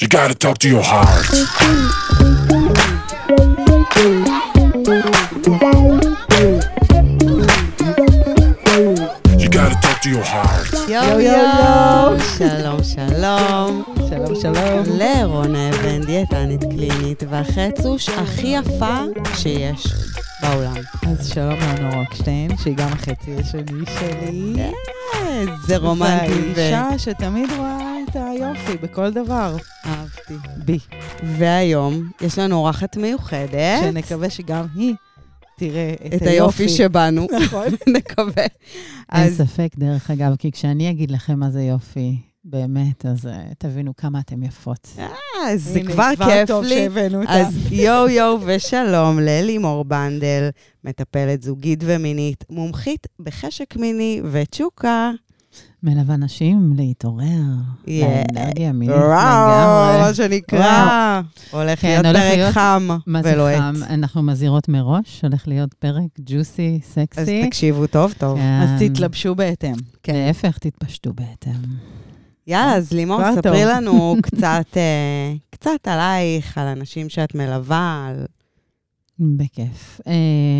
You gotta talk to your heart. You gotta talk to your heart. יואו יואו, שלום שלום. שלום, שלום. לרון אבן, דיאטנית קלינית, והחצוש הכי יפה שיש בעולם. אז שלום לאנו רוקשטיין, שהיא גם החצי השני שלי. איזה רומנטי. ו- והאישה שתמיד רואה את היופי בכל דבר. אהבתי. בי. והיום יש לנו אורחת מיוחדת. שנקווה שגם היא תראה את, את היופי שבנו. נכון. נקווה. אין אז ספק, דרך אגב, כי כשאני אגיד לכם מה זה יופי, באמת, אז uh, תבינו כמה אתן יפות. אה, זה הנה, כבר כיף טוב לי. שהבאנו אותה. אז יואו יואו ושלום ללימור בנדל, מטפלת זוגית ומינית, מומחית בחשק מיני וצ'וקה. מלווה נשים להתעורר. לאנרגיה מינית וואו, מה לגמרי. שנקרא. הולך כן, להיות פרק חם ולוהט. חם? אנחנו מזהירות מראש, הולך להיות פרק ג'וסי, אז סקסי. תקשיבו טוב טוב. כן. אז תתלבשו בהתאם. כן. להפך, תתפשטו בהתאם. יאללה, אז לימור, ספרי. לנו קצת, אה, קצת עלייך, על אנשים שאת מלווה, על... בכיף. אה,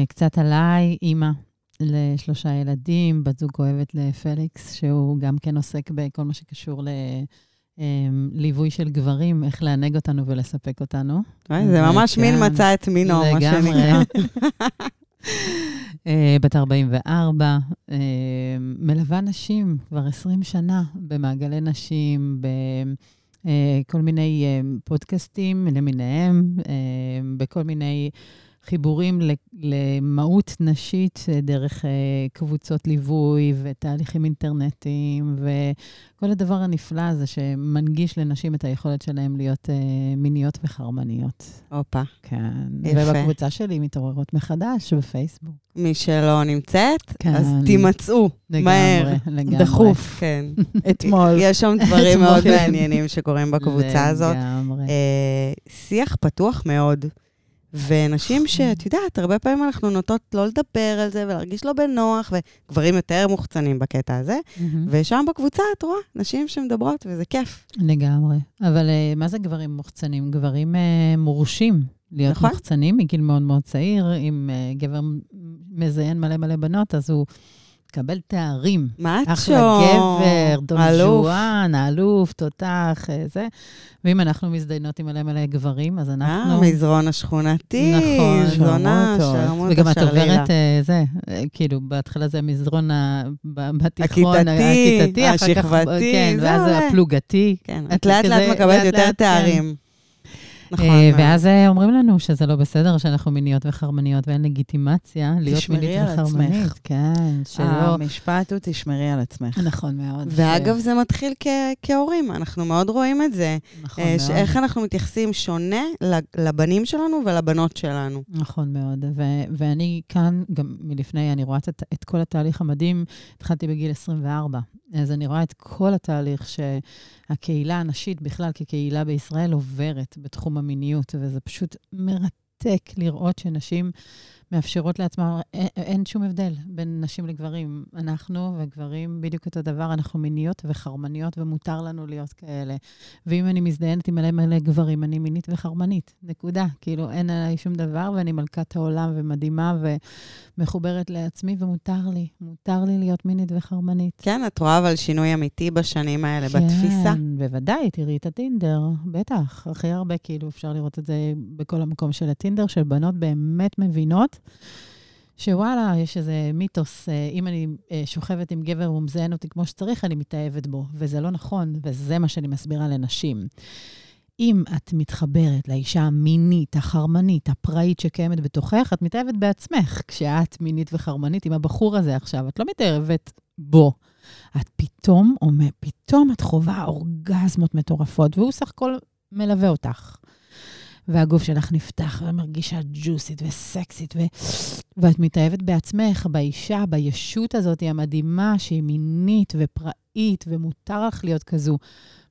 קצת עליי, אימא לשלושה ילדים, בת זוג אוהבת לפליקס, שהוא גם כן עוסק בכל מה שקשור לליווי של גברים, איך לענג אותנו ולספק אותנו. אה, זה ממש מין כן. מצא את מינו, מה. שנקרא. אה, בת 44, אה, מלווה נשים כבר 20 שנה במעגלי נשים, בכל מיני אה, פודקאסטים למיניהם, אה, בכל מיני חיבורים למהות נשית דרך אה, קבוצות ליווי ותהליכים אינטרנטיים, וכל הדבר הנפלא הזה שמנגיש לנשים את היכולת שלהן להיות אה, מיניות וחרמניות. הופה. כן. יפה. ובקבוצה שלי מתעוררות מחדש בפייסבוק. מי שלא נמצאת, כן. אז תימצאו, מהר. לגמרי, לגמרי. דחוף. כן. אתמול. יש שם דברים אתמול. מאוד מעניינים שקורים בקבוצה הזאת. לגמרי. אה, שיח פתוח מאוד. ונשים שאת יודעת, הרבה פעמים אנחנו נוטות לא לדבר על זה ולהרגיש לא בנוח, וגברים יותר מוחצנים בקטע הזה. ושם בקבוצה את רואה נשים שמדברות, וזה כיף. לגמרי. אבל אה, מה זה גברים מוחצנים? גברים אה, מורשים להיות נכון. מוחצנים מגיל מאוד מאוד צעיר. אם אה, גבר מזיין מלא מלא בנות, אז הוא מקבל תארים. מאצ'ו. אחלה גבר, דון. ז'ואן, האלוף, תותח, אה, זה. ואם אנחנו מזדיינות עם מלא מלא גברים, אז אה, אנחנו... המזרון השכונתי, נכון. זונה. שרמוטה וגם את. עוברת, אה, זה, אה, כאילו, בהתחלה זה המזרון בתיכון, הכיתתי, השכבתי, כן, ואז. הפלוגתי. כן, את לאט לאט מקבלת יותר לאט, תארים. נכון. אה. ואז אה, אומרים לנו שזה לא בסדר, שאנחנו מיניות וחרמניות, ואין לגיטימציה להיות תשמרי מינית על וחרמנית. עצמך. כן, שלא... המשפט הוא תשמרי על עצמך. נכון מאוד. ואגב, זה מתחיל כהורים, אנחנו מאוד רואים את זה. ש- נכון אה, מאוד. שאיך אנחנו מתייחסים שונה לבנים שלנו ולבנות שלנו. נכון מאוד, ואני כאן, גם מלפני, אני רואה את, כל התהליך המדהים, התחלתי בגיל 24, אז אני רואה את כל התהליך שהקהילה הנשית בכלל, כקהילה בישראל, עוברת בתחום המיניות, וזה פשוט מרתק לראות שנשים מאפשרות לעצמן, אין, אין שום הבדל בין נשים לגברים. אנחנו וגברים בדיוק אותו דבר, אנחנו מיניות וחרמניות, ומותר לנו להיות כאלה. ואם אני מזדיינת עם מלא מלא גברים, אני מינית וחרמנית, נקודה. כאילו, אין עליי שום דבר, ואני מלכת העולם ומדהימה ומחוברת לעצמי, ומותר לי, מותר לי להיות מינית וחרמנית. כן, את רואה אבל שינוי אמיתי בשנים האלה, בתפיסה. בוודאי, תראי את הטינדר, בטח. הכי הרבה, כאילו, אפשר לראות את זה בכל המקום של הטינדר, של בנות באמת מבינות. שוואלה, יש איזה מיתוס, אה, אם אני אה, שוכבת עם גבר והוא מזיין אותי כמו שצריך, אני מתאהבת בו. וזה לא נכון, וזה מה שאני מסבירה לנשים. אם את מתחברת לאישה המינית, החרמנית, הפראית שקיימת בתוכך, את מתאהבת בעצמך. כשאת מינית וחרמנית עם הבחור הזה עכשיו, את לא מתאהבת בו. את פתאום, או פתאום את חווה אורגזמות מטורפות, והוא סך הכל מלווה אותך. והגוף שלך נפתח, ואת מרגישה ג'וסית וסקסית, ו... ואת מתאהבת בעצמך, באישה, בישות הזאת המדהימה, שהיא מינית ופראית, ומותר לך להיות כזו.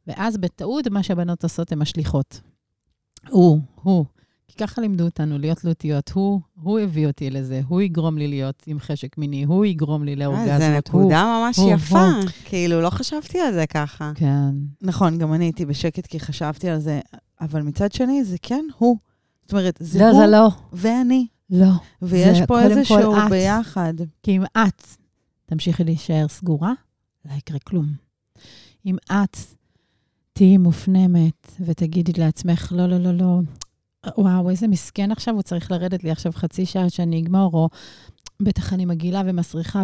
ואז בטעות, מה שהבנות עושות הן משליכות. הוא, הוא, כי ככה לימדו אותנו, להיות תלותיות. הוא, הוא הביא אותי לזה, הוא יגרום לי להיות עם חשק מיני, הוא יגרום לי אה, לאורגזמות. זו נקודה ממש הוא, יפה. הוא. כאילו, לא חשבתי על זה ככה. כן. נכון, גם אני הייתי בשקט כי חשבתי על זה, אבל מצד שני, זה כן הוא. זאת אומרת, זה לא, הוא זה לא. ואני. לא. ויש פה איזשהו. ביחד. כי אם את תמשיכי להישאר סגורה, לא יקרה כלום. אם את תהיי מופנמת ותגידי לעצמך, לא, לא, לא, לא, וואו, איזה מסכן עכשיו, הוא צריך לרדת לי עכשיו חצי שעה שאני אגמור, או בטח אני מגעילה ומסריחה,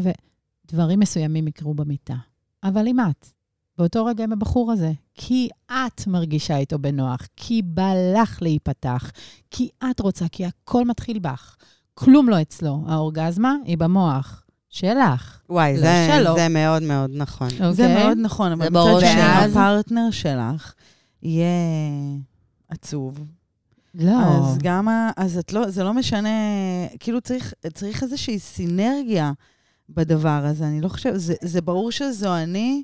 ודברים מסוימים יקרו במיטה. אבל אם את, באותו רגע עם הבחור הזה, כי את מרגישה איתו בנוח, כי בא לך להיפתח, כי את רוצה, כי הכל מתחיל בך. כלום לא אצלו. האורגזמה היא במוח שלך. וואי, לא, זה. זה מאוד מאוד נכון. אוקיי? זה מאוד נכון, אבל זה מצד ברור שני, ואז- הפרטנר שלך יהיה עצוב. לא. אז גם, ה- אז את לא, זה לא משנה, כאילו צריך, צריך איזושהי סינרגיה בדבר הזה. אני לא חושבת, זה, זה ברור שזו אני,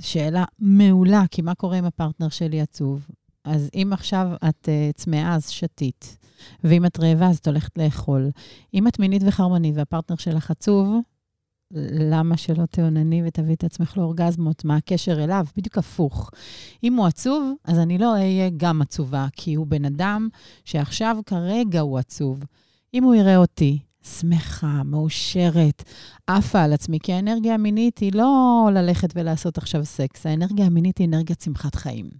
שאלה מעולה, כי מה קורה אם הפרטנר שלי עצוב? אז אם עכשיו את uh, צמאה, אז שתית. ואם את רעבה, אז את הולכת לאכול. אם את מינית וחרמנית והפרטנר שלך עצוב, למה שלא תאונני ותביאי את עצמך לאורגזמות? מה הקשר אליו? בדיוק הפוך. אם הוא עצוב, אז אני לא אהיה גם עצובה, כי הוא בן אדם שעכשיו כרגע הוא עצוב. אם הוא יראה אותי שמחה, מאושרת, עפה על עצמי, כי האנרגיה המינית היא לא ללכת ולעשות עכשיו סקס, האנרגיה המינית היא אנרגיית שמחת חיים.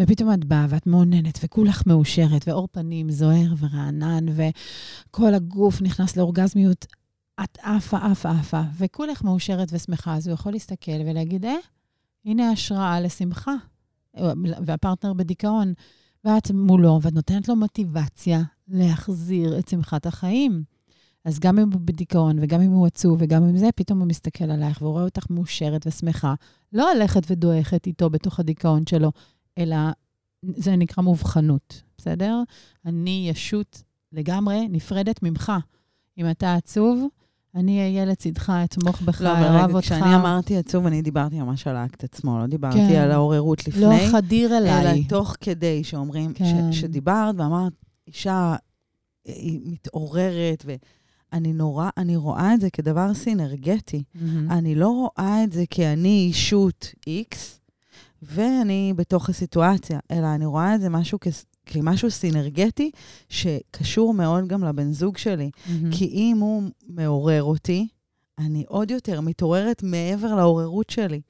ופתאום את באה ואת מאוננת וכולך מאושרת, ועור פנים זוהר ורענן, וכל הגוף נכנס לאורגזמיות, את עפה, עפה, עפה, וכולך מאושרת ושמחה, אז הוא יכול להסתכל ולהגיד, אה, הנה השראה לשמחה. והפרטנר בדיכאון, ואת מולו, ואת נותנת לו מוטיבציה להחזיר את שמחת החיים. אז גם אם הוא בדיכאון, וגם אם הוא עצוב, וגם אם זה, פתאום הוא מסתכל עלייך והוא רואה אותך מאושרת ושמחה. לא הלכת ודועכת איתו בתוך הדיכאון שלו, אלא זה נקרא מובחנות, בסדר? אני ישות לגמרי נפרדת ממך. אם אתה עצוב, אני אהיה לצידך, אתמוך בך, לא, רגע, אותך. כשאני אמרתי עצוב, אני דיברתי ממש על האקט עצמו, לא דיברתי כן. על העוררות לא לפני, חדיר אלא אליי. תוך כדי שאומרים, כן. ש- שדיברת ואמרת, אישה, היא מתעוררת, ואני נורא, אני רואה את זה כדבר סינרגטי. מהמם. אני לא רואה את זה כי אני אישות X, ואני בתוך הסיטואציה, אלא אני רואה את זה משהו כס- כמשהו סינרגטי, שקשור מאוד גם לבן זוג שלי. מהמם. כי אם הוא מעורר אותי, אני עוד יותר מתעוררת מעבר לעוררות שלי.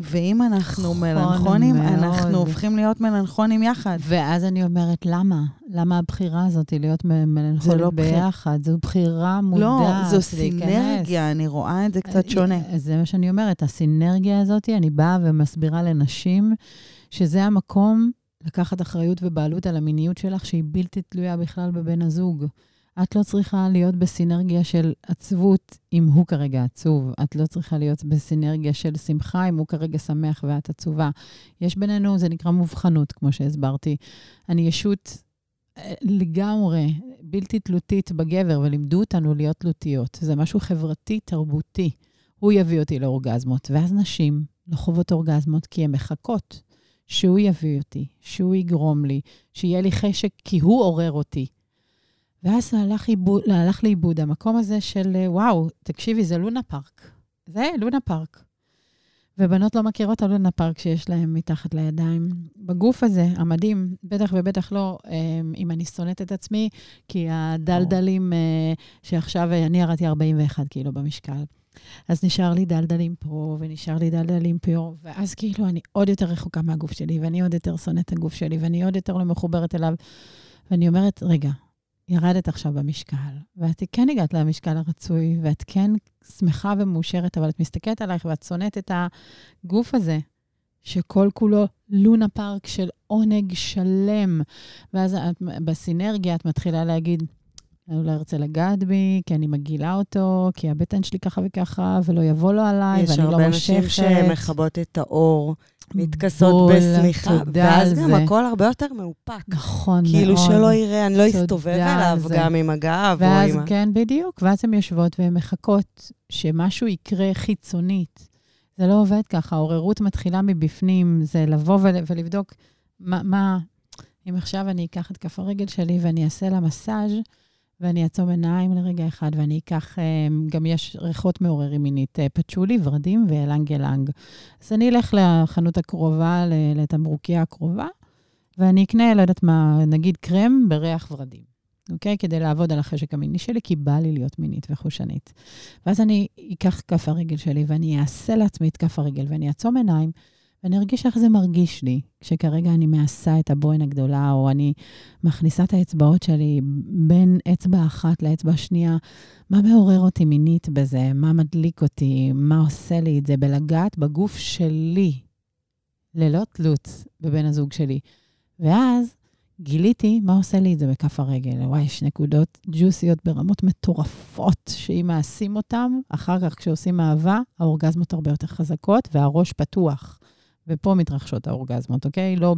ואם אנחנו נכון מלנכונים, מאוד. אנחנו הופכים להיות מלנכונים יחד. ואז אני אומרת, למה? למה הבחירה הזאת היא להיות מ- מלנכולית לא. ביחד? זו בחירה מודעת. לא, זו להיכנס. סינרגיה, אני רואה את זה קצת שונה. אז זה מה שאני אומרת, הסינרגיה הזאת, אני באה ומסבירה לנשים שזה המקום לקחת אחריות ובעלות על המיניות שלך, שהיא בלתי תלויה בכלל בבן הזוג. את לא צריכה להיות בסינרגיה של עצבות אם הוא כרגע עצוב. את לא צריכה להיות בסינרגיה של שמחה אם הוא כרגע שמח ואת עצובה. יש בינינו, זה נקרא מובחנות, כמו שהסברתי. אני ישות אה, לגמרי בלתי תלותית בגבר, ולימדו אותנו להיות תלותיות. זה משהו חברתי, תרבותי. הוא יביא אותי לאורגזמות. ואז נשים לא חוות אורגזמות כי הן מחכות שהוא יביא אותי, שהוא יגרום לי, שיהיה לי חשק כי הוא עורר אותי. ואז הלך, איבוד, הלך לאיבוד המקום הזה של, אה, וואו, תקשיבי, זה לונה פארק. זה לונה פארק. ובנות לא מכירות על לונה פארק שיש להן מתחת לידיים. בגוף הזה, המדהים, בטח ובטח לא אה, אם אני שונאת את עצמי, כי הדלדלים, אה, שעכשיו אה, אני ירדתי 41 קילו במשקל. אז נשאר לי דלדלים פה, ונשאר לי דלדלים פה, ואז כאילו אני עוד יותר רחוקה מהגוף שלי, ואני עוד יותר שונאת את הגוף שלי, ואני עוד יותר לא מחוברת אליו. ואני אומרת, רגע, ירדת עכשיו במשקל, ואת כן הגעת למשקל הרצוי, ואת כן שמחה ומאושרת, אבל את מסתכלת עלייך ואת שונאת את הגוף הזה, שכל כולו לונה פארק של עונג שלם. ואז את, בסינרגיה את מתחילה להגיד, הוא לא ירצה לגעת בי, כי אני מגעילה אותו, כי הבטן שלי ככה וככה, ולא יבוא לו עליי, יש ואני לא הרבה מושכת. נשים שמכבות את האור, מתכסות בשמיכה, ואז גם זה. הכל הרבה יותר מאופק. נכון מאוד. כאילו שלא יראה, אני לא אסתובב אליו זה. גם עם הגב או ואז, עם ה... כן, בדיוק. ואז הן יושבות והן מחכות שמשהו יקרה חיצונית. זה לא עובד ככה, העוררות מתחילה מבפנים, זה לבוא ול, ולבדוק מה, מה... אם עכשיו אני אקח את כף הרגל שלי ואני אעשה לה מסאז' ואני אעצום עיניים לרגע אחד, ואני אקח, אה, גם יש ריחות מעוררים מינית, אה, פצ'ולי, ורדים ואלנג אלנג. אז אני אלך לחנות הקרובה, לתמרוקיה הקרובה, ואני אקנה, לא יודעת מה, נגיד קרם בריח ורדים, אוקיי? כדי לעבוד על החשק המיני שלי, כי בא לי להיות מינית וחושנית. ואז אני אקח כף הרגל שלי ואני אעשה לעצמי את כף הרגל, ואני אעצום עיניים, ואני ארגיש איך זה מרגיש לי, כשכרגע אני מעשה את הבוהן הגדולה, או אני מכניסה את האצבעות שלי בין אצבע אחת לאצבע השנייה. מה מעורר אותי מינית בזה? מה מדליק אותי? מה עושה לי את זה? בלגעת בגוף שלי, ללא תלות בבן הזוג שלי. ואז גיליתי מה עושה לי את זה בכף הרגל. וואי, יש נקודות ג'וסיות ברמות מטורפות, שאם מעשים אותן, אחר כך כשעושים אהבה, האורגזמות הרבה יותר חזקות והראש פתוח. ופה מתרחשות האורגזמות, אוקיי? לא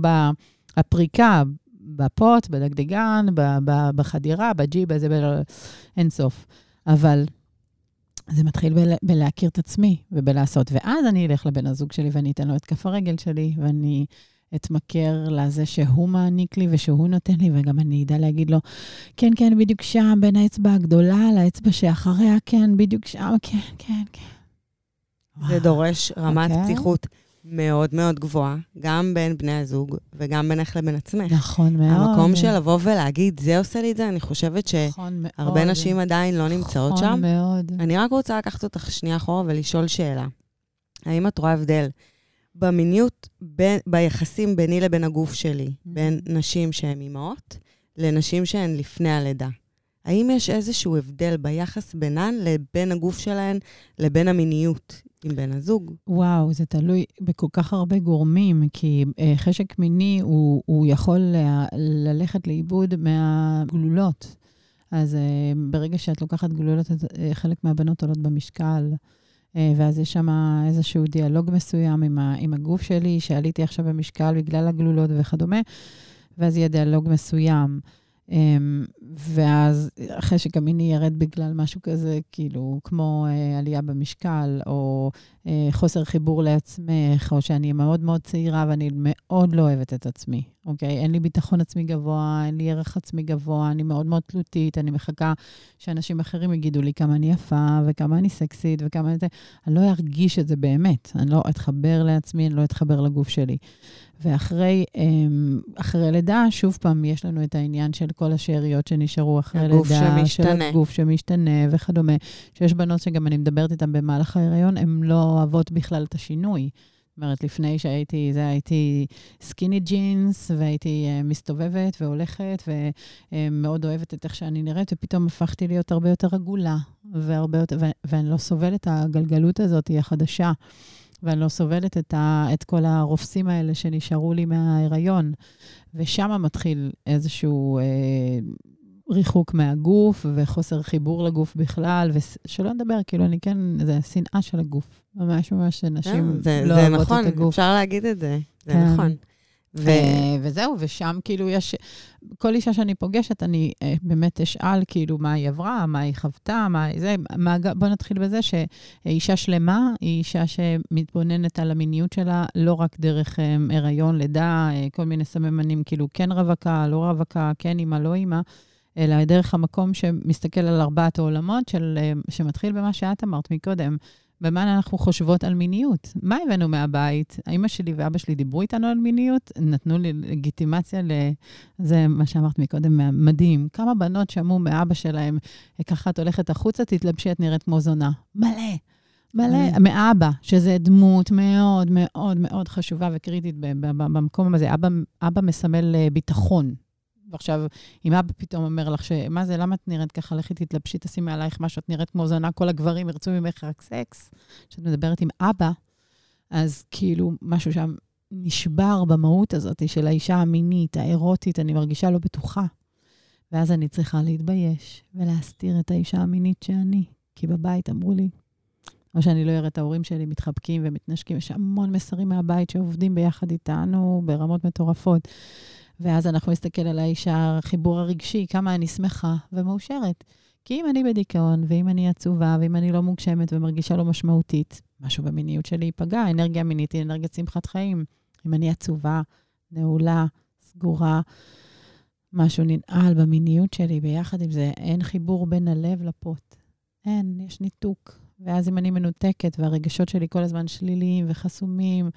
בפריקה, בפוט, בדגדגן, בחדירה, בג'יבה, זה ב... אין סוף. אבל זה מתחיל בל- בלהכיר את עצמי ובלעשות. ואז אני אלך לבן הזוג שלי ואני אתן לו את כף הרגל שלי, ואני אתמכר לזה שהוא מעניק לי ושהוא נותן לי, וגם אני אדע להגיד לו, כן, כן, בדיוק שם, בין האצבע הגדולה לאצבע שאחריה, כן, בדיוק שם, כן, כן, כן. זה וואו. דורש רמת אוקיי. פתיחות מאוד מאוד גבוהה, גם בין בני הזוג וגם בינך לבין עצמך. נכון מאוד. המקום של לבוא ולהגיד, זה עושה לי את זה, אני חושבת שהרבה נכון. נשים עדיין לא נמצאות שם. נכון מאוד. אני רק רוצה לקחת אותך שנייה אחורה ולשאול שאלה. האם את רואה הבדל במיניות, בין, ביחסים ביני לבין הגוף שלי, בין נשים שהן אימהות לנשים שהן לפני הלידה? האם יש איזשהו הבדל ביחס בינן לבין הגוף שלהן לבין המיניות עם בן הזוג? וואו, זה תלוי בכל כך הרבה גורמים, כי אה, חשק מיני הוא, הוא יכול ל- ללכת לאיבוד מהגלולות. אז אה, ברגע שאת לוקחת גלולות, אה, חלק מהבנות עולות במשקל, אה, ואז יש שם איזשהו דיאלוג מסוים עם, ה, עם הגוף שלי, שעליתי עכשיו במשקל בגלל הגלולות וכדומה, ואז יהיה דיאלוג מסוים. Um, ואז החשק המיני ירד בגלל משהו כזה, כאילו, כמו uh, עלייה במשקל, או uh, חוסר חיבור לעצמך, או שאני מאוד מאוד צעירה ואני מאוד לא אוהבת את עצמי, אוקיי? אין לי ביטחון עצמי גבוה, אין לי ערך עצמי גבוה, אני מאוד מאוד תלותית, אני מחכה שאנשים אחרים יגידו לי כמה אני יפה, וכמה אני סקסית, וכמה אני זה. אני לא ארגיש את זה באמת. אני לא אתחבר לעצמי, אני לא אתחבר לגוף שלי. ואחרי אמ, אחרי לידה, שוב פעם, יש לנו את העניין של כל השאריות שנשארו אחרי לידה. הגוף שמשתנה. של הגוף שמשתנה וכדומה. שיש בנות שגם אני מדברת איתן במהלך ההיריון, הן לא אוהבות בכלל את השינוי. זאת אומרת, לפני שהייתי, זה הייתי סקיני ג'ינס, והייתי uh, מסתובבת והולכת, ומאוד אוהבת את איך שאני נראית, ופתאום הפכתי להיות הרבה יותר עגולה, והרבה יותר, ו- ואני לא סובלת את הגלגלות הזאת, החדשה. ואני לא סובלת את, ה, את כל הרופסים האלה שנשארו לי מההיריון. ושם מתחיל איזשהו אה, ריחוק מהגוף וחוסר חיבור לגוף בכלל, ושלא נדבר, כאילו, אני כן, זה שנאה של הגוף. ממש ממש שנשים כן, זה, לא זה אוהבות נכון, את הגוף. אפשר להגיד את זה, זה כן. נכון. ו... ו... וזהו, ושם כאילו יש, כל אישה שאני פוגשת, אני אה, באמת אשאל כאילו מה היא עברה, מה היא חוותה, מה זה, מה, בוא נתחיל בזה שאישה שלמה היא אישה שמתבוננת על המיניות שלה לא רק דרך אה, הריון, לידה, אה, כל מיני סממנים, כאילו כן רווקה, לא רווקה, כן אימא, לא אימא. אלא דרך המקום שמסתכל על ארבעת העולמות, של, אה, שמתחיל במה שאת אמרת מקודם, במה אנחנו חושבות על מיניות. מה הבאנו מהבית? האמא שלי ואבא שלי דיברו איתנו על מיניות, נתנו לי לגיטימציה ל... זה מה שאמרת מקודם, מדהים. כמה בנות שמעו מאבא שלהם, ככה את הולכת החוצה, תתלבשי, את נראית כמו זונה. מלא. מלא, מאבא, שזה דמות מאוד מאוד מאוד חשובה וקריטית במקום הזה. אבא, אבא מסמל אה, ביטחון. ועכשיו, אם אבא פתאום אומר לך, ש... מה זה, למה את נראית ככה? לכי תתלבשי, תשימי עלייך משהו, את נראית כמו זונה, כל הגברים ירצו ממך רק סקס. כשאת מדברת עם אבא, אז כאילו, משהו שם נשבר במהות הזאת של האישה המינית, האירוטית, אני מרגישה לא בטוחה. ואז אני צריכה להתבייש ולהסתיר את האישה המינית שאני. כי בבית אמרו לי, או שאני לא אראה את ההורים שלי מתחבקים ומתנשקים, יש המון מסרים מהבית שעובדים ביחד איתנו ברמות מטורפות. ואז אנחנו נסתכל על האישה, החיבור הרגשי, כמה אני שמחה ומאושרת. כי אם אני בדיכאון, ואם אני עצובה, ואם אני לא מוגשמת ומרגישה לא משמעותית, משהו במיניות שלי ייפגע, אנרגיה מינית היא אנרגיית שמחת חיים. אם אני עצובה, נעולה, סגורה. משהו ננעל במיניות שלי, ביחד עם זה אין חיבור בין הלב לפוט. אין, יש ניתוק. ואז אם אני מנותקת והרגשות שלי כל הזמן שליליים וחסומים,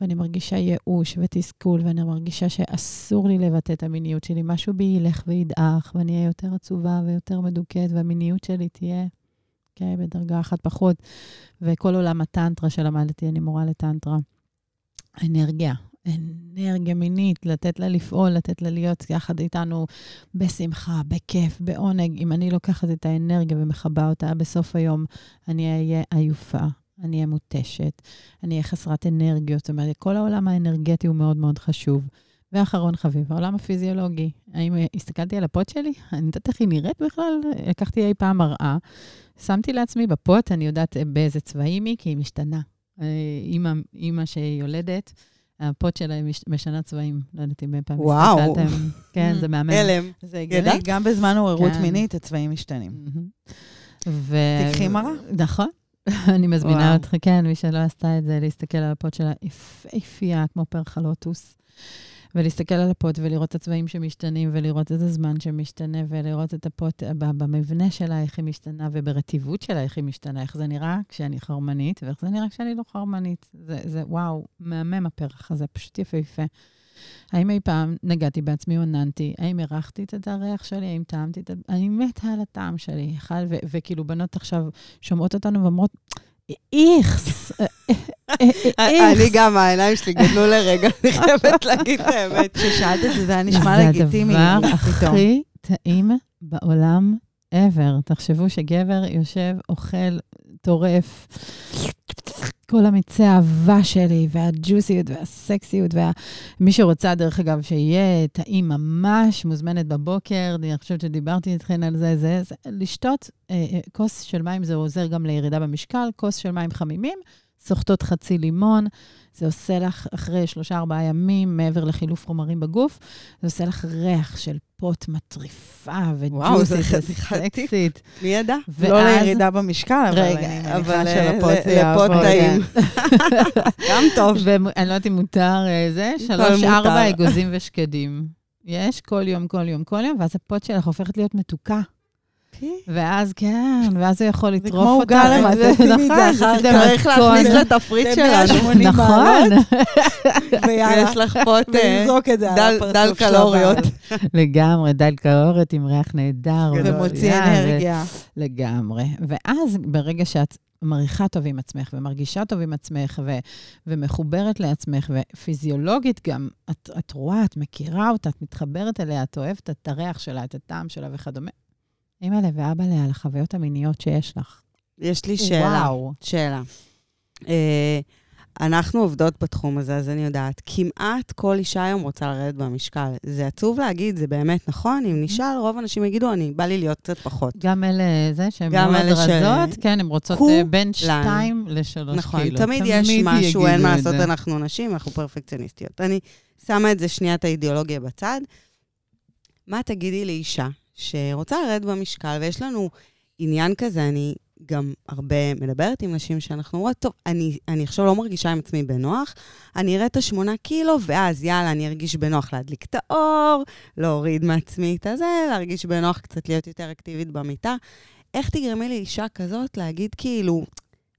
ואני מרגישה ייאוש ותסכול, ואני מרגישה שאסור לי לבטא את המיניות שלי, משהו בי ילך וידעך, ואני אהיה יותר עצובה ויותר מדוכאת, והמיניות שלי תהיה, כן, בדרגה אחת פחות. וכל עולם הטנטרה שלמדתי, אני מורה לטנטרה. אנרגיה, אנרגיה מינית, לתת לה לפעול, לתת לה להיות יחד איתנו בשמחה, בכיף, בעונג. אם אני לוקחת את האנרגיה ומכבה אותה בסוף היום, אני אהיה עייפה, אני אהיה מותשת, אני אהיה חסרת אנרגיות. זאת אומרת, כל העולם האנרגטי הוא מאוד מאוד חשוב. ואחרון חביב, העולם הפיזיולוגי. האם הסתכלתי על הפוט שלי? אני יודעת איך היא נראית בכלל? לקחתי אי פעם מראה, שמתי לעצמי בפוט, אני יודעת באיזה צבעים היא, כי היא משתנה. אימא, אימא שיולדת, הפוט שלה משנה צבעים. לא יודעת אם פעם וואו. הסתכלתם. כן, זה מהמם. הלם. זה הגיוני? גם בזמן עוררות כן. מינית הצבעים משתנים. ו... תיקחי מראה. נכון. אני מזמינה וואו. אותך, כן, מי שלא עשתה את זה, להסתכל על הפוט שלה יפהפייה, כמו פרחלוטוס. ולהסתכל על הפוט ולראות את הצבעים שמשתנים, ולראות את הזמן שמשתנה, ולראות את הפוט ב- במבנה שלה, איך היא משתנה, וברטיבות שלה, איך היא משתנה, איך זה נראה כשאני חרמנית, ואיך זה נראה כשאני לא חרמנית. זה, זה וואו, מהמם הפרח הזה, פשוט יפהפה. האם אי פעם נגעתי בעצמי או ננתי? האם הרחתי את הריח שלי? האם טעמתי את ה... אני מתה על הטעם שלי. ו- וכאילו בנות עכשיו שומעות אותנו ואומרות, איכס, אני. גם, העיניים שלי גדלו לרגע, אני חייבת להגיד את האמת. כששאלת את זה, זה היה נשמע לגיטימי. זה הדבר. הכי טעים בעולם ever. תחשבו שגבר יושב, אוכל, טורף. כל המיצי האהבה שלי, והג'וסיות והסקסיות, ומי שרוצה, דרך אגב, שיהיה טעים ממש, מוזמנת בבוקר, אני חושבת שדיברתי איתכן על זה, זה, זה לשתות אה, אה, כוס של מים, זה עוזר גם לירידה במשקל, כוס של מים חמימים, סוחטות חצי לימון, זה עושה לך אחרי שלושה-ארבעה ימים, מעבר לחילוף חומרים בגוף, זה עושה לך ריח של פוט מטריפה חתיכתי. וסקסית. מי ידע? לא לירידה במשקל, אבל אני מניחה שלפוט זה יעבוד. לפוט טעים. גם טוב. ואני לא יודעת אם מותר אה, זה, שלוש, מותר. ארבע אגוזים ושקדים. יש כל יום, כל יום, כל יום, ואז הפוט שלך הופכת להיות מתוקה. ואז כן, ואז הוא יכול לטרוף כמו אותה. עוגה זה נכון, אחר זה כך. צריך. להכניס לתפריט זה שלנו. 180 נכון. מעלות, ויאללה. יש לך ולזרוק את זה דל- קלוריות. לגמרי, דל קלוריות עם ריח נהדר. ומוציא אנרגיה. לגמרי. ואז ברגע שאת מריחה טוב עם עצמך ומרגישה טוב עם עצמך ו- ומחוברת לעצמך, ופיזיולוגית גם, את, את רואה, את מכירה אותה, את מתחברת אליה, את אוהבת את הריח שלה, את הטעם שלה וכדומה. אימא'לה ואבא'לה על החוויות המיניות שיש לך. יש לי שאלה. וואו. שאלה. אה, אנחנו עובדות בתחום הזה, אז אני יודעת, כמעט כל אישה היום רוצה לרדת במשקל. זה עצוב להגיד, זה באמת נכון? אם נשאל, רוב האנשים יגידו, אני, בא לי להיות קצת פחות. גם אלה, זה, שהן מאוד אלה ש- רזות, כן, הן רוצות. אה, בין שתיים לשלוש נכון, קילו. תמיד יש משהו, אין מה לעשות. אנחנו נשים, אנחנו פרפקציוניסטיות. אני שמה את זה שנייה, את האידיאולוגיה בצד. מה תגידי לאישה שרוצה לרדת במשקל, ויש לנו עניין כזה, אני גם הרבה מדברת עם נשים שאנחנו אומרות, טוב, אני, אני עכשיו לא מרגישה עם עצמי בנוח, אני אראה את השמונה קילו, ואז יאללה, אני ארגיש בנוח להדליק את האור, להוריד מעצמי את הזה, להרגיש בנוח קצת להיות יותר אקטיבית במיטה. איך תגרמי לאישה כזאת להגיד כאילו,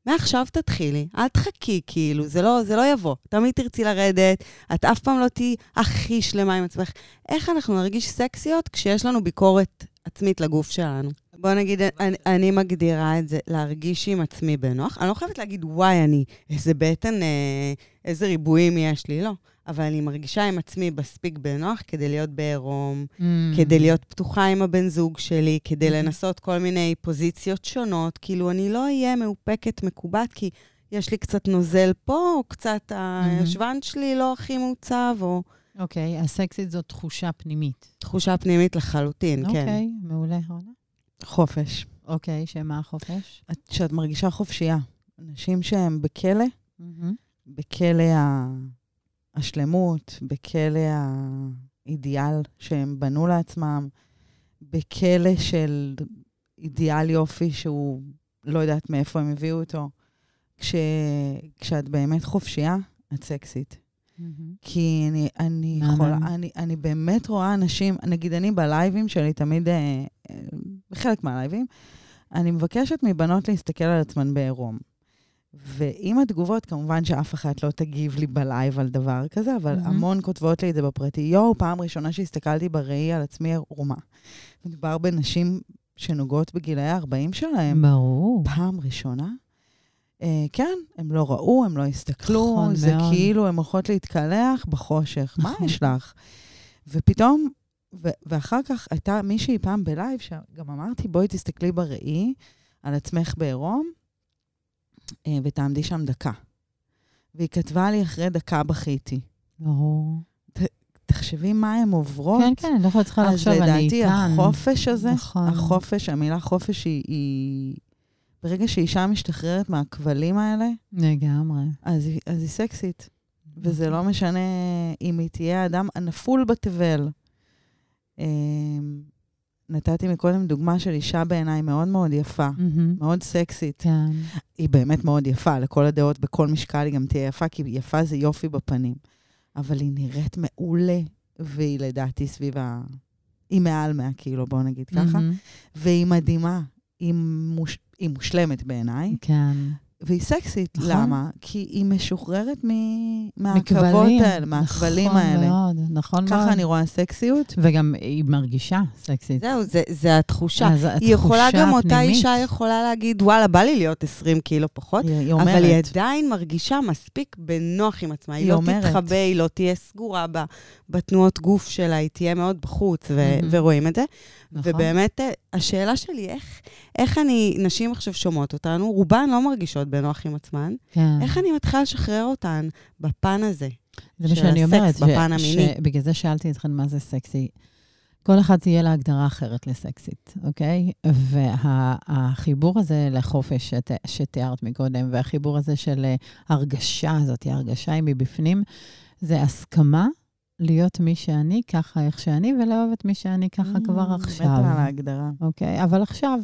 מעכשיו תתחילי, אל תחכי, כאילו, זה לא, זה לא יבוא. תמיד תרצי לרדת, את אף פעם לא תהיי הכי שלמה עם עצמך. איך אנחנו נרגיש סקסיות כשיש לנו ביקורת עצמית לגוף שלנו? בוא נגיד, אני, אני מגדירה את זה, להרגיש עם עצמי בנוח. אני לא חייבת להגיד, וואי, אני, איזה בטן, אה, איזה ריבועים יש לי, לא. אבל אני מרגישה עם עצמי מספיק בנוח כדי להיות בעירום, Mm. כדי להיות פתוחה עם הבן זוג שלי, כדי Mhm. לנסות כל מיני פוזיציות שונות. כאילו, אני לא אהיה מאופקת, מקובעת, כי יש לי קצת נוזל פה, או קצת הישבן שלי לא הכי מעוצב, או אוקיי, הסקסית זו תחושה פנימית. תחושה פנימית לחלוטין, כן. אוקיי, מעולה. רונה. חופש. אוקיי, שמה החופש? את- שאת מרגישה חופשייה. אנשים שהם בכלא, מהמם. בכלא ה... השלמות, בכלא האידיאל שהם בנו לעצמם, בכלא של אידיאל יופי שהוא לא יודעת מאיפה הם הביאו אותו. כש... כשאת באמת חופשייה, את סקסית. מהמם. כי אני, אני. יכולה. אני, אני באמת רואה אנשים, נגיד אני בלייבים שלי, תמיד, אה, אה, בחלק מהלייבים, אני מבקשת מבנות להסתכל על עצמן בעירום. ועם התגובות, כמובן שאף אחת לא תגיב לי בלייב על דבר כזה, אבל מהמם. המון כותבות לי את זה בפרטי. יואו, פעם ראשונה שהסתכלתי בראי על עצמי ערומה. מדובר בנשים שנוגעות בגילאי ה-40 שלהם. ברור. פעם ראשונה. אה, כן, הם לא ראו, הם לא הסתכלו, נכון זה מאוד. כאילו הם הולכות להתקלח בחושך. מה נכון. יש לך? ופתאום, ו- ואחר כך הייתה מישהי פעם בלייב, שגם אמרתי, בואי תסתכלי בראי על עצמך בעירום, ותעמדי שם דקה. והיא כתבה לי, אחרי דקה בכיתי. ברור. תחשבי מה הן עוברות. כן, כן, לא יכולה צריכה אז לחשוב, אני לדעתי איתן. החופש הזה, נכון. החופש, המילה חופש היא, היא... ברגע שאישה משתחררת מהכבלים האלה, לגמרי. אז אז היא סקסית. וזה לא משנה אם היא תהיה אדם הנפול בתבל. נתתי מקודם דוגמה של אישה בעיניי מאוד מאוד יפה, מהמם. מאוד סקסית. כן. היא באמת מאוד יפה, לכל הדעות, בכל משקל היא גם תהיה יפה, כי יפה זה יופי בפנים. אבל היא נראית מעולה, והיא לדעתי סביב ה... היא מעל 100 קילו, בואו נגיד ככה. מהמם. והיא מדהימה, היא, מוש... היא מושלמת בעיניי, כן. והיא סקסית. נכון. למה? כי היא משוחררת מ... מהעכבות. האלה, מהכבלים נכון האלה. מאוד, נכון מאוד. ככה אני רואה סקסיות. וגם היא מרגישה סקסית. זהו, זה, זה התחושה. אז היא יכולה, התחושה גם אותה הפנימית. אישה יכולה להגיד, וואלה, בא לי להיות 20 קילו פחות, היא, היא אבל היא אומרת, עדיין מרגישה מספיק בנוח עם עצמה. היא, היא לא אומרת. תתחבא, היא לא תהיה סגורה ב, בתנועות גוף שלה, היא תהיה מאוד בחוץ, ו- מהמם. ורואים את זה. נכון. ובאמת, אה, השאלה שלי, איך, איך אני, נשים עכשיו שומעות אותנו, רובן לא מרגישות בנוח עם עצמן, כן. איך אני מתחילה לשחרר אותן בפן הזה? זה מה של שאני הסקס אומרת, בפן המיני. בגלל זה שאלתי אתכם מה זה סקסי. כל אחד תהיה לה הגדרה אחרת לסקסית, אוקיי? והחיבור הזה לחופש שת, שתיארת מקודם, והחיבור הזה של אה, הרגשה הזאת, ההרגשה היא מבפנים, זה הסכמה להיות מי שאני, ככה איך שאני, ולאהוב את מי שאני ככה כבר "מ, עכשיו. מתה על ההגדרה. אוקיי? אבל עכשיו.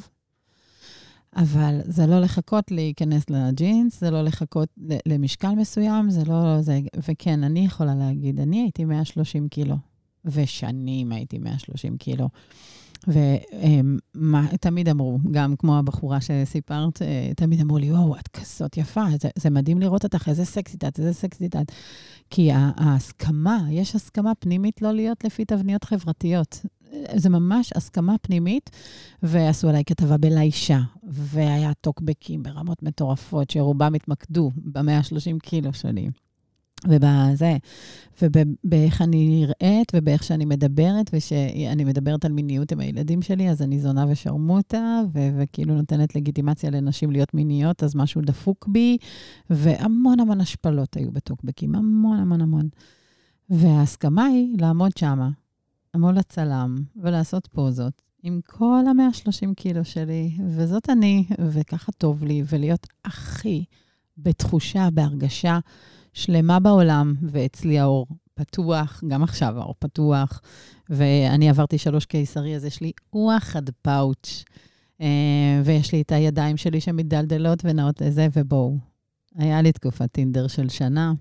אבל זה לא לחכות להיכנס לג'ינס, זה לא לחכות למשקל מסוים, זה לא... זה, וכן, אני יכולה להגיד, אני הייתי 130 קילו, ושנים הייתי 130 קילו. ותמיד אמרו, גם כמו הבחורה שסיפרת, אה, תמיד אמרו לי, וואו, את כזאת יפה, זה, זה מדהים לראות אותך, איזה סקסית את, איזה סקסית את. כי ההסכמה, יש הסכמה פנימית לא להיות לפי תבניות חברתיות. זה ממש הסכמה פנימית, ועשו עליי כתבה בלישה, והיה טוקבקים ברמות מטורפות, שרובם התמקדו ב-130 קילו שלי. ובזה, ובאיך אני נראית, ובאיך שאני מדברת, ושאני מדברת על מיניות עם הילדים שלי, אז אני זונה ושרמוטה, ו- וכאילו נותנת לגיטימציה לנשים להיות מיניות, אז משהו דפוק בי, והמון המון השפלות היו בטוקבקים, המון המון המון. וההסכמה היא לעמוד שמה, מול הצלם, ולעשות פוזות עם כל ה-130 קילו שלי, וזאת אני, וככה טוב לי, ולהיות הכי בתחושה, בהרגשה שלמה בעולם, ואצלי האור פתוח, גם עכשיו האור פתוח, ואני עברתי שלוש קיסרי, אז יש לי וואחד פאוץ', אה, ויש לי את הידיים שלי שמדלדלות ונעות לזה, ובואו. היה לי תקופת טינדר של שנה,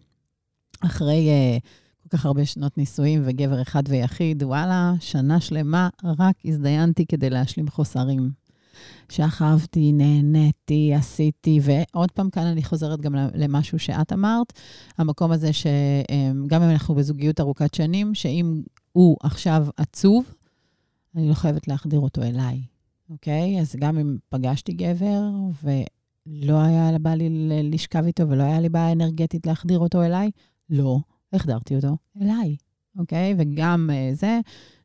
אחרי uh, כל כך הרבה שנות נישואים וגבר אחד ויחיד, וואלה, שנה שלמה רק הזדיינתי כדי להשלים חוסרים. שכבתי, נהניתי, עשיתי, ועוד פעם כאן אני חוזרת גם למשהו שאת אמרת, המקום הזה שגם אם אנחנו בזוגיות ארוכת שנים, שאם הוא עכשיו עצוב, אני לא חייבת להחדיר אותו אליי, אוקיי? אז גם אם פגשתי גבר ולא היה בא לי לשכב איתו ולא היה לי בעיה אנרגטית להחדיר אותו אליי, לא, החדרתי אותו אליי, אוקיי? וגם uh, זה,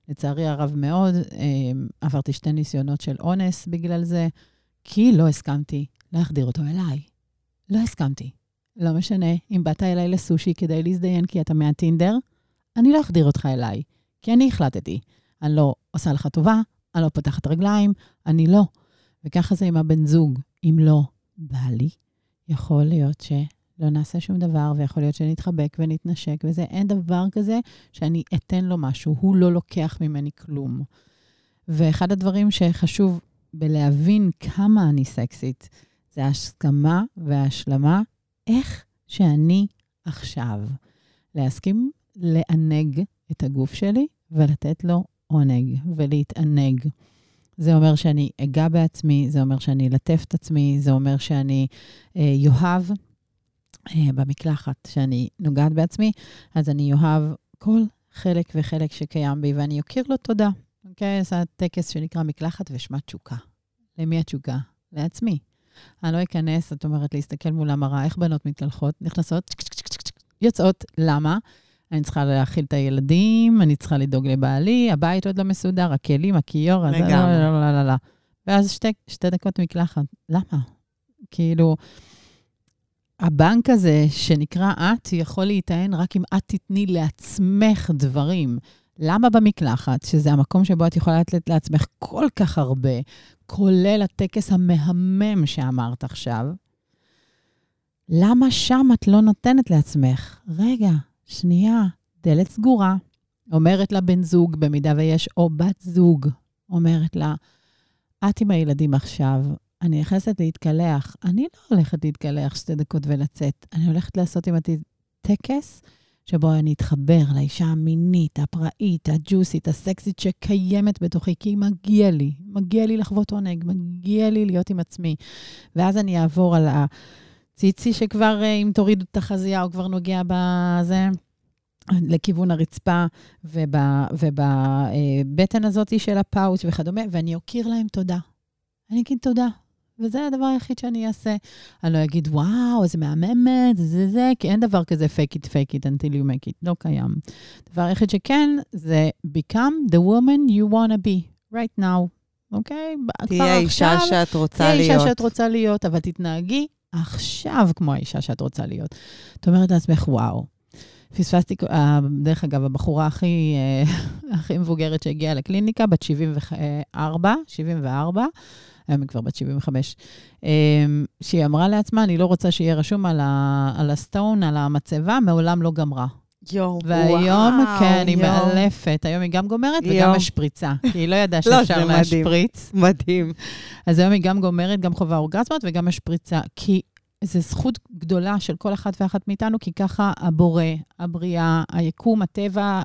לצערי הרב מאוד, uh, עברתי שתי ניסיונות של אונס בגלל זה, כי לא הסכמתי להחדיר אותו אליי. לא הסכמתי. לא משנה, אם באת אליי לסושי כדי להזדיין כי אתה מהטינדר, אני לא אחדיר אותך אליי, כי אני החלטתי. אני לא עושה לך טובה, אני לא פותחת רגליים, אני לא. וככה זה עם הבן זוג. אם לא בא לי, יכול להיות ש... לא נעשה שום דבר, ויכול להיות שנתחבק ונתנשק, וזה, אין דבר כזה שאני אתן לו משהו, הוא לא לוקח ממני כלום. ואחד הדברים שחשוב בלהבין כמה אני סקסית, זה ההסכמה וההשלמה, איך שאני עכשיו. להסכים לענג את הגוף שלי ולתת לו עונג ולהתענג. זה אומר שאני אגע בעצמי, זה אומר שאני אלטף את עצמי, זה אומר שאני אה, יאהב אה, במקלחת, שאני נוגעת בעצמי, אז אני אוהב כל חלק וחלק שקיים בי, ואני אוקיר לו תודה. אוקיי? Okay, זה טקס שנקרא מקלחת ושמה תשוקה. למי התשוקה? לעצמי. אני לא אכנס, את אומרת, להסתכל מול המראה, איך בנות מתקלחות, נכנסות, יוצאות, למה? אני צריכה להאכיל את הילדים, אני צריכה לדאוג לבעלי, הבית עוד לא מסודר, הכלים, הכיור, אז לא. לא, לא, לא, לא. ואז שתי, שתי דקות מקלחת. למה? כאילו, הבנק הזה שנקרא את, יכול להיטען רק אם את תתני לעצמך דברים. למה במקלחת, שזה המקום שבו את יכולה לתת לעצמך כל כך הרבה, כולל הטקס המהמם שאמרת עכשיו, למה שם את לא נותנת לעצמך? רגע, שנייה, דלת סגורה. אומרת לה בן זוג, במידה ויש, או בת זוג, אומרת לה, את עם הילדים עכשיו, אני נכנסת להתקלח. אני לא הולכת להתקלח שתי דקות ולצאת. אני הולכת לעשות עם עתיד טקס שבו אני אתחבר לאישה המינית, הפראית, הג'וסית, הסקסית שקיימת בתוכי, כי מגיע לי, מגיע לי לחוות עונג, מגיע לי להיות עם עצמי. ואז אני אעבור על הציצי שכבר, אה, אם תורידו את החזייה, הוא כבר נוגע בזה. לכיוון הרצפה ובבטן הזאת של הפאוץ' וכדומה, ואני אוקיר להם תודה. אני אגיד תודה, וזה הדבר היחיד שאני אעשה. אני לא אגיד, וואו, איזה מהממת, זה זה, כי אין דבר כזה fake it, fake it until you make it, לא קיים. הדבר היחיד שכן, זה become the woman you want to be, right now, אוקיי? תהיה האישה שאת רוצה תהיה להיות. האישה שאת רוצה להיות, אבל תתנהגי עכשיו כמו האישה שאת רוצה להיות. את אומרת לעצמך, וואו. פספסתי, אה, דרך אגב, הבחורה הכי, אה, הכי מבוגרת שהגיעה לקליניקה, בת 74, 74, היום היא כבר בת 75, אה, שהיא אמרה לעצמה, אני לא רוצה שיהיה רשום על, ה, על הסטון, על המצבה, מעולם לא גמרה. יואו, והיום, וואו, כן, היא יואו. מאלפת. היום היא גם גומרת וגם יואו. משפריצה, כי היא לא ידעה לא, שאפשר מדהים. להשפריץ. מדהים. אז היום היא גם גומרת, גם חווה אורגזמות וגם משפריצה. כי זו זכות גדולה של כל אחת ואחת מאיתנו, כי ככה הבורא, הבריאה, היקום, הטבע,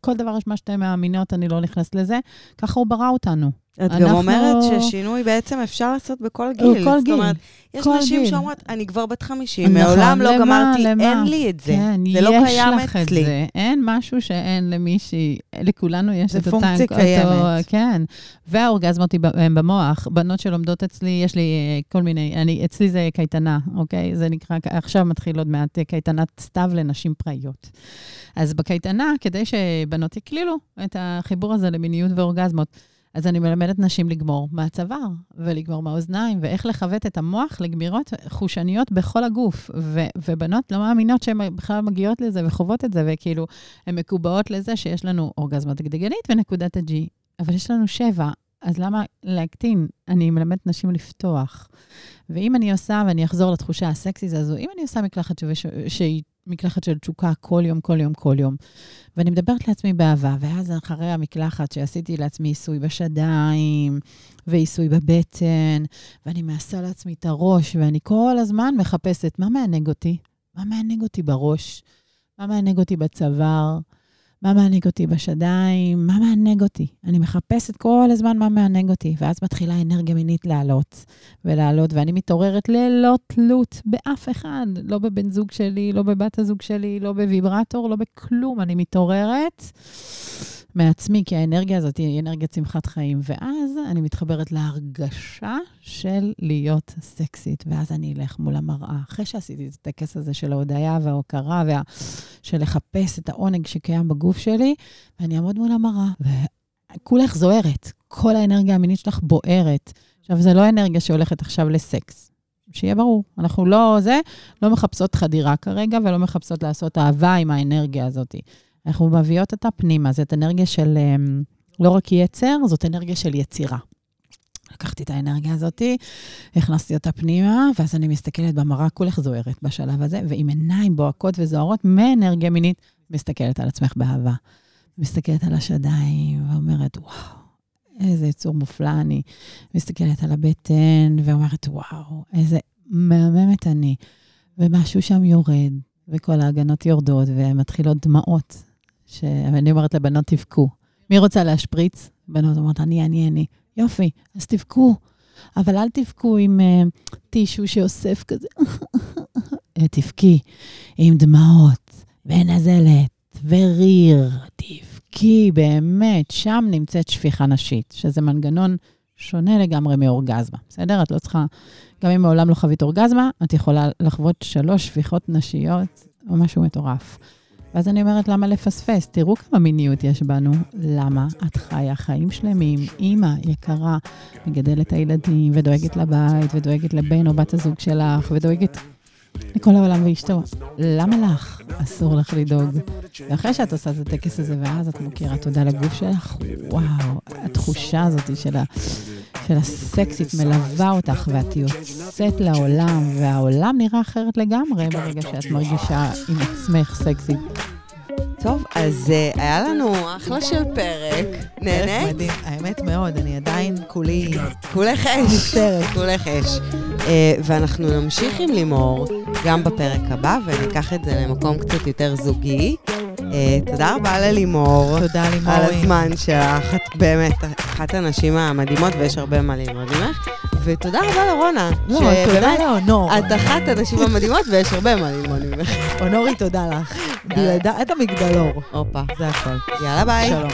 כל דבר מה שאתן מאמינות, אני לא נכנסת לזה, ככה הוא ברא אותנו. את גם אומרת ששינוי בעצם אפשר לעשות בכל גיל. כל זאת גיל. אומרת, יש נשים גיל. שאומרות, אני כבר בת 50, נכון, מעולם לא למה? גמרתי, למה? אין לי את זה. כן, זה לא יש קיים לך את אצלי. זה. אין משהו שאין למישהי, לכולנו יש זה את אותה... פונקציה אותו- קיימת. כן. והאורגזמות הם במוח. בנות שלומדות אצלי, יש לי אה, כל מיני, אני, אצלי זה קייטנה, אוקיי? זה נקרא, עכשיו מתחיל עוד מעט אה, קייטנת סתיו לנשים פראיות. אז בקייטנה, כדי שבנות יקלילו את החיבור הזה למיניות ואורגזמות, אז אני מלמדת נשים לגמור מהצוואר, ולגמור מהאוזניים, ואיך לכוות את המוח לגמירות חושניות בכל הגוף. ו- ובנות לא מאמינות שהן בכלל מגיעות לזה וחוות את זה, וכאילו, הן מקובעות לזה שיש לנו אורגזמה דגדגנית ונקודת ה-G, אבל יש לנו שבע, אז למה להקטין? אני מלמדת נשים לפתוח. ואם אני עושה, ואני אחזור לתחושה הסקסית הזו, אם אני עושה מקלחת שהיא מקלחת של תשוקה כל יום, כל יום, כל יום, ואני מדברת לעצמי באהבה, ואז אחרי המקלחת שעשיתי לעצמי עיסוי בשדיים, ועיסוי בבטן, ואני מעשה לעצמי את הראש, ואני כל הזמן מחפשת מה מענג אותי, מה מענג אותי בראש, מה מענג אותי בצוואר, מה מענג אותי בשדיים, מה מענג אותי. אני מחפשת כל הזמן מה מענג אותי, ואז מתחילה אנרגיה מינית לעלות ולעלות, ואני מתעוררת ללא תלות באף אחד, לא בבן זוג שלי, לא בבת הזוג שלי, לא בוויברטור, לא בכלום. אני מתעוררת מעצמי, כי האנרגיה הזאת היא אנרגיית שמחת חיים. ואז אני מתחברת להרגשה של להיות סקסית, ואז אני אלך מול המראה. אחרי שעשיתי את הטקס הזה של ההודיה וההוקרה, וה... של לחפש את העונג שקיים בגוף שלי, ואני אעמוד מול המראה, וכולך זוהרת. כל האנרגיה המינית שלך בוערת. עכשיו, זה לא אנרגיה שהולכת עכשיו לסקס. שיהיה ברור, אנחנו לא זה, לא מחפשות חדירה כרגע ולא מחפשות לעשות אהבה עם האנרגיה הזאת. אנחנו מביאות אותה פנימה, זאת אנרגיה של אמ, לא רק יצר, זאת אנרגיה של יצירה. לקחתי את האנרגיה הזאת, הכנסתי אותה פנימה, ואז אני מסתכלת במראה, כולך זוהרת בשלב הזה, ועם עיניים בוהקות וזוהרות מאנרגיה מינית, מסתכלת על עצמך באהבה. מסתכלת על השדיים ואומרת, וואו, איזה יצור מופלא אני. מסתכלת על הבטן ואומרת, וואו, איזה מהממת אני. ומשהו שם יורד, וכל ההגנות יורדות, ומתחילות דמעות שאני אומרת לבנות, תבכו. מי רוצה להשפריץ? בנות אומרות, אני, אני, אני. יופי, אז תבכו. אבל אל תבכו עם uh, טישו שאוסף כזה. תבכי עם דמעות, ונזלת, וריר. תבכי, באמת. שם נמצאת שפיכה נשית, שזה מנגנון שונה לגמרי מאורגזמה, בסדר? את לא צריכה, גם אם מעולם לא חווית אורגזמה, את יכולה לחוות שלוש שפיכות נשיות, או משהו מטורף. ואז אני אומרת, למה לפספס? תראו כמה מיניות יש בנו. למה? את חיה חיים שלמים, אימא יקרה, מגדלת את הילדים, ודואגת לבית, ודואגת לבן או בת הזוג שלך, ודואגת לכל העולם ואשתו. למה לך אסור לך לדאוג? ואחרי שאת עושה את הטקס הזה, ואז את מכירה תודה לגוף שלך, וואו, התחושה הזאת של, ה, של הסקסית מלווה אותך, ואת יוצאת לעולם, והעולם נראה אחרת לגמרי ברגע שאת מרגישה עם עצמך סקסית. טוב, אז uh, היה לנו אחלה של פרק. נהנית? פרק מדהים, האמת מאוד, אני עדיין כולי... כולך אש. כולך אש. Uh, ואנחנו נמשיך עם לימור גם בפרק הבא, וניקח את זה למקום קצת יותר זוגי. Uh, תודה רבה ללימור. תודה לימורי. על הזמן שלך. את באמת אחת הנשים המדהימות, ויש הרבה מה ללמוד ממך. ותודה רבה לרונה. לא, תודה לאונור. את אחת הנשים המדהימות, ויש הרבה מה ללמוד ממך. אונורי, תודה לך. בלעדה את המגדלור. הופה. זה הכל. יאללה ביי. שלום.